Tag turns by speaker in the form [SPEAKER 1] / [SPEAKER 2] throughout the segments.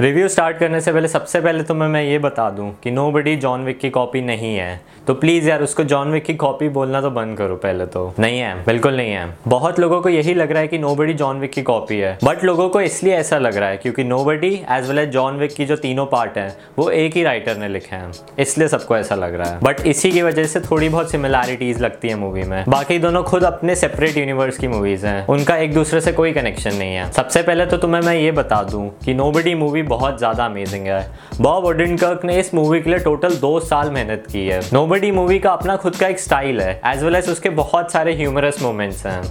[SPEAKER 1] Review start करने से पहले सबसे पहले तो मैं मैं ये बता दूँ कि नो बडी जॉन विक की कॉपी नहीं है। तो प्लीज़ यार, उसको जॉन विक की कॉपी बोलना तो बंद करो पहले तो। नहीं है, बिल्कुल नहीं है। बहुत लोगों को यही लग रहा है कि नो बडी जॉन विक की कॉपी है। बट लोगों को इसलिए ऐसा लग रहा है क्योंकि Nobody as well as John Wick की जो तीनों पार्ट हैं, वो एक ही राइटर ने लिखे हैं। इसलिए सबको ऐसा लग रहा है। बट इसी की वजह से थोड़ी बहुत सिमिलैरिटीज लगती है मूवी में। बाकी दोनों खुद अपने सेपरेट यूनिवर्स की मूवीज़ हैं। उनका एक दूसरे से कोई कनेक्शन नहीं है। सबसे पहले तो तुम्हें मैं ये बता दूँ कि नो बडी मूवी बहुत ज़्यादा अमेजिंग है। बॉब ओडिनकर्क ने इस मूवी के लिए टोटल दो साल मेहनत की है। नो मूवी का अपना खुद का एक स्टाइल है एज वेल एज उसके बहुत सारे ह्यूमरस मोमेंट्स हैं।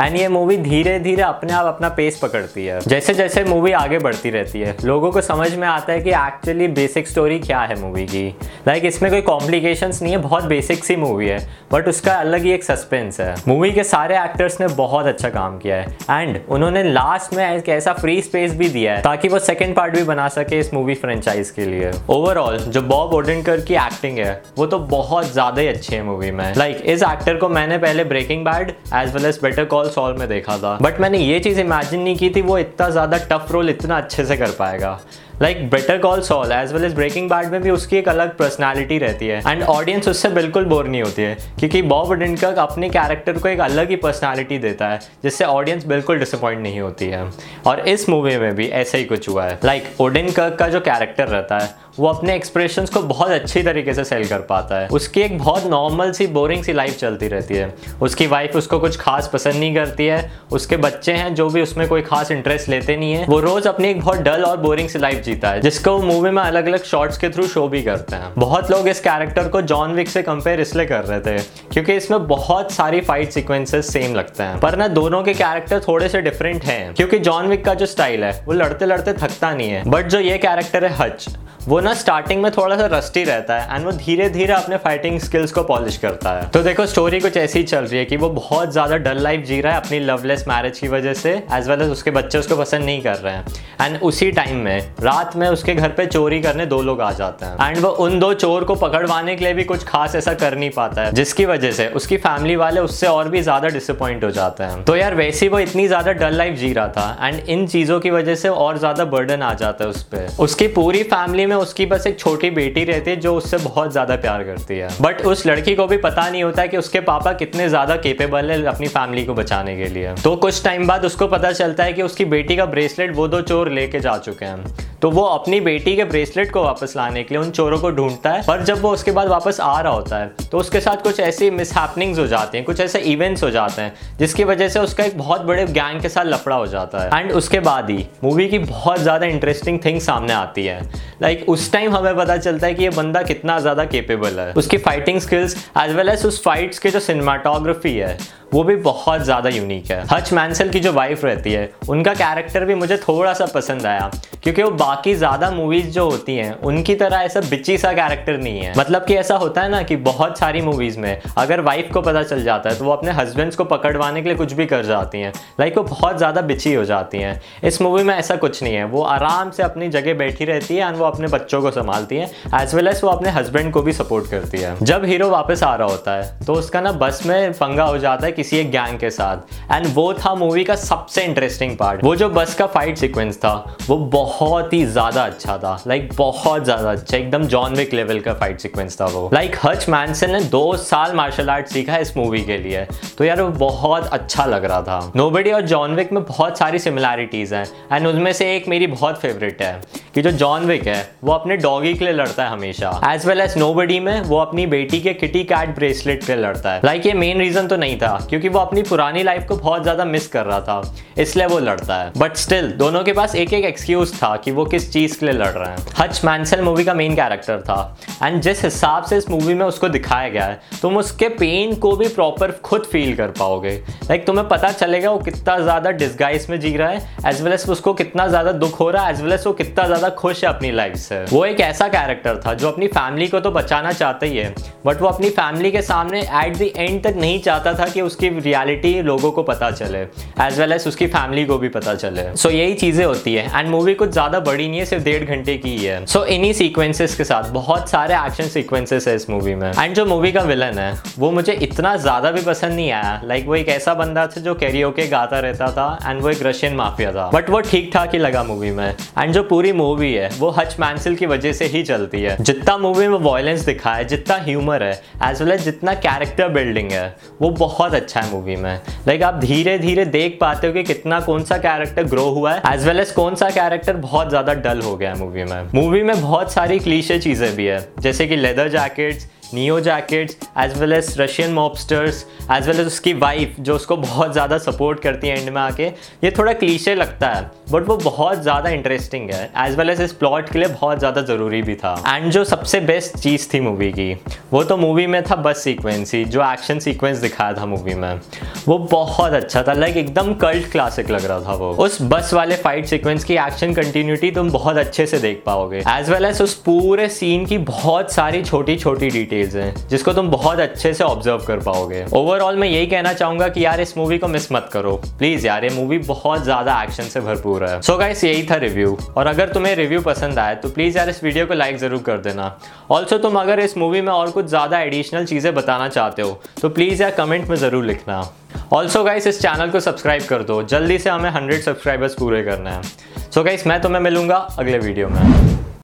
[SPEAKER 1] एंड ये मूवी धीरे धीरे अपने आप अपना पेस पकड़ती है। जैसे जैसे मूवी आगे बढ़ती रहती है लोगों को समझ में आता है कि एक्चुअली बेसिक स्टोरी क्या है मूवी की। लाइक like, इसमें कोई कॉम्प्लिकेशंस नहीं है बहुत बेसिक सी मूवी है बट उसका अलग ही एक सस्पेंस है। मूवी के सारे एक्टर्स ने बहुत अच्छा काम किया है। एंड उन्होंने लास्ट में एक ऐसा फ्री स्पेस भी दिया है ताकि वो सेकेंड पार्ट भी बना सके इस मूवी फ्रेंचाइज के लिए। ओवरऑल जो बॉब ओडेनकर की एक्टिंग है वो तो बहुत ज़्यादा ही अच्छी है मूवी में। लाइक like, इस एक्टर को मैंने पहले Breaking Bad as well as Better Call Saul में देखा था। बट मैंने ये चीज़ इमेजिन नहीं की थी वो इतना ज़्यादा टफ रोल इतना अच्छे से कर पाएगा। Like Better Call Saul as well as Breaking Bad में भी उसकी एक अलग पर्सनैलिटी रहती है। एंड ऑडियंस उससे बिल्कुल बोर नहीं होती है क्योंकि बॉब डिनकर्क अपने कैरेक्टर को एक अलग ही पर्सनैलिटी देता है जिससे ऑडियंस बिल्कुल डिसअपॉइंट नहीं होती है। और इस मूवी में भी ऐसा ही कुछ हुआ है। लाइक like, ओडेनकर्क का जो कैरेक्टर रहता है वो अपने एक्सप्रेशन को बहुत अच्छी तरीके से सेल कर पाता है। उसकी एक बहुत नॉर्मल सी बोरिंग सी लाइफ चलती रहती है। उसकी वाइफ उसको कुछ खास पसंद नहीं करती है। उसके बच्चे हैं जो भी उसमें कोई खास इंटरेस्ट लेते नहीं है। वो रोज अपनी एक बहुत डल और बोरिंग सी लाइफ जीता है, जिसको वो मूवी में अलग अलग शॉर्ट्स के थ्रू शो भी करते हैं। बहुत लोग इस कैरेक्टर को जॉन विक से कंपेयर इसलिए कर रहे थे, क्योंकि इसमें बहुत सारी फाइट सिक्वेंसेस सेम लगते हैं। पर ना दोनों के कैरेक्टर थोड़े से डिफरेंट हैं, क्योंकि जॉन विक का जो स्टाइल है, वो लड़ते लड़ते थकता नहीं है। बट जो ये कैरेक्टर है हच वो ना स्टार्टिंग में थोड़ा सा रस्टी रहता है एंड वो धीरे धीरे अपने फाइटिंग स्किल्स को पॉलिश करता है। तो देखो स्टोरी कुछ ऐसी चल रही है कि वो बहुत ज़्यादा डल लाइफ जी रहा है अपनी लवलेस मैरिज की वजह से एज वेल एज उसके बच्चे उसको पसंद नहीं कर रहे हैं। एंड उसी टाइम में, रात में उसके घर पे चोरी करने दो लोग आ जाते हैं। एंड वो उन दो चोर को पकड़वाने के लिए भी कुछ खास ऐसा कर नहीं पाता है, जिसकी वजह से उसकी फैमिली वाले उससे और भी ज़्यादा डिसअपॉइंट हो जाते हैं। तो यार, वैसे वो इतनी ज़्यादा डल लाइफ जी रहा था एंड इन चीज़ों की वजह से और ज़्यादा बर्डन आ जाता है उस पर उसकी पूरी फैमिली में उसकी बस एक छोटी बेटी रहती है जो उससे बहुत ज़्यादा प्यार करती है। बट उस लड़की को भी पता नहीं होता है कि उसके पापा कितने ज़्यादा केपेबल है अपनी फैमिली को बचाने के लिए। तो कुछ टाइम बाद उसको पता चलता है कि उसकी बेटी का ब्रेसलेट वो दो चोर लेके जा चुके हैं। तो वो अपनी बेटी के ब्रेसलेट को वापस लाने के लिए उन चोरों को ढूंढता है। पर जब वो उसके बाद वापस आ रहा होता है तो उसके साथ कुछ ऐसी मिसहैपनिंग्स हो जाती हैं कुछ ऐसे इवेंट्स हो जाते हैं जिसकी वजह से उसका एक बहुत बड़े गैंग के साथ लफड़ा हो जाता है। एंड उसके बाद ही मूवी की बहुत ज़्यादा इंटरेस्टिंग थिंग सामने आती है। लाइक like, उस टाइम हमें पता चलता है कि ये बंदा कितना ज़्यादा केपेबल है। उसकी fighting skills as well as उस फाइट्स के जो सिनेमाटोग्राफी है वो भी बहुत ज़्यादा यूनिक है। हच मैंसल की जो वाइफ रहती है, उनका कैरेक्टर भी मुझे थोड़ा सा पसंद आया, क्योंकि वो बाकी ज़्यादा मूवीज़ जो होती हैं, उनकी तरह ऐसा बिची सा कैरेक्टर नहीं है। मतलब कि ऐसा होता है ना कि बहुत सारी मूवीज़ में अगर वाइफ को पता चल जाता है तो वो अपने हस्बैंड्स को पकड़वाने के लिए कुछ भी कर जाती हैं। लाइक वो बहुत ज़्यादा बिची हो जाती हैं। इस मूवी में ऐसा कुछ नहीं है। वो आराम से अपनी जगह बैठी रहती है एंड वो अपने बच्चों को संभालती है एज वेल एज वो अपने हस्बैंड को भी सपोर्ट करती है। जब हीरो वापस आ रहा होता है तो उसका ना बस में पंगा हो जाता है किसी एक गैंग के साथ। एंड वो था मूवी का सबसे इंटरेस्टिंग पार्ट वो जो बस का फाइट सीक्वेंस था वो बहुत ही ज़्यादा अच्छा था। लाइक like, बहुत ज़्यादा अच्छा। एकदम जॉन विक लेवल का फाइट सीक्वेंस था वो। लाइक हच मैनसन ने दो साल मार्शल आर्ट सीखा इस मूवी के लिए। तो यार वो बहुत अच्छा लग रहा था। नोबडी और जॉन विक में बहुत सारी सिमिलैरिटीज हैं। एंड उनमें से एक मेरी बहुत फेवरेट है कि जो जॉन विक है वो अपने डॉगी के लिए लड़ता है हमेशा। एज वेल एज नोबडी में वो अपनी बेटी के किटी कैट ब्रेसलेट के लिए लड़ता है। लाइक like ये मेन रीजन तो नहीं था क्योंकि वो अपनी पुरानी लाइफ को बहुत ज़्यादा मिस कर रहा था। इसलिए वो लड़ता है। बट स्टिल दोनों के पास एक एक एक्सक्यूज था कि वो किस चीज़ के लिए लड़ रहे हैं। हच मैंसल मूवी का मेन कैरेक्टर था। एंड जिस हिसाब से इस मूवी में उसको दिखाया गया है, तुम उसके पेन को भी प्रॉपर खुद फील कर पाओगे। लाइक तुम्हें पता चलेगा वो कितना ज़्यादा डिस्गाइज में जी रहा है एज वेल एज उसको कितना ज़्यादा दुख हो रहा है एज वेल एज वो कितना ज़्यादा खुश है अपनी लाइफ से। वो एक ऐसा कैरेक्टर था जो अपनी फैमिली को तो बचाना चाहता ही है बट वो अपनी फैमिली के सामने एट द एंड तक नहीं चाहता था कि उसकी उसकी रियलिटी लोगों को पता चले एज वेल एज उसकी फैमिली को भी पता चले। सो so, यही चीज़ें होती है। एंड मूवी कुछ ज़्यादा बड़ी नहीं है सिर्फ़ डेढ़ घंटे की ही है। सो so, इन्हीं सीक्वेंसेस के साथ बहुत सारे एक्शन सीक्वेंसेस है इस मूवी में। एंड जो मूवी का विलन है वो मुझे इतना ज़्यादा भी पसंद नहीं आया। लाइक like, वो एक ऐसा बंदा था जो कैरियोके गाता रहता था एंड वो एक रशियन माफिया था। बट वो ठीक ठाक ही लगा मूवी में। एंड जो पूरी मूवी है वो हच मैंसिल की वजह से ही चलती है। जितना मूवी में वॉयलेंस दिखा है जितना ह्यूमर है एज वेल एज जितना कैरेक्टर बिल्डिंग है वो बहुत अच्छा है मूवी में। लाइक आप धीरे धीरे देख पाते हो कि कितना, कौन सा कैरेक्टर ग्रो हुआ है एज वेल एज कौन सा कैरेक्टर बहुत ज़्यादा डल हो गया है मूवी में। मूवी में बहुत सारी क्लीशे चीज़ें भी है, जैसे कि leather jackets neo jackets as well as Russian mobsters as well as उसकी वाइफ जो उसको बहुत ज़्यादा सपोर्ट करती है एंड में आके, ये थोड़ा क्लीशे लगता है बट वो बहुत ज़्यादा इंटरेस्टिंग है एज वेल एज इस प्लॉट के लिए बहुत ज़्यादा ज़रूरी भी था। एंड जो सबसे बेस्ट चीज़ थी मूवी की, वो तो मूवी में था बस सीक्वेंस ही, जो एक्शन सीक्वेंस दिखाया था मूवी में। वो बहुत अच्छा था लाइक एकदम कल्ट क्लासिक लग रहा था वो। उस बस वाले फाइट सीक्वेंस की एक्शन कंटिन्यूटी तुम बहुत अच्छे से देख पाओगे एज वेल एज उस पूरे सीन की बहुत सारी छोटी छोटी डिटेल डिटेल्स हैं, जिसको तुम बहुत अच्छे से ऑब्ज़र्व कर पाओगे। ओवरऑल मैं यही कहना चाहूँगा कि यार इस मूवी को मिस मत करो। प्लीज़ यार, ये मूवी बहुत ज़्यादा एक्शन से भरपूर है। सो गाइस यही था रिव्यू और अगर तुम्हें रिव्यू पसंद आए तो प्लीज़ यार इस वीडियो को लाइक ज़रूर कर देना। ऑल्सो तुम अगर इस मूवी में और कुछ ज़्यादा एडिशनल चीज़ें बताना चाहते हो तो प्लीज़ यार कमेंट में ज़रूर लिखना। ऑल्सो गाइस इस चैनल को सब्सक्राइब कर दो। जल्दी से हमें हंड्रेड सब्सक्राइबर्स पूरे करना है। सो so गाइस मैं तुम्हें मिलूँगा अगले वीडियो में।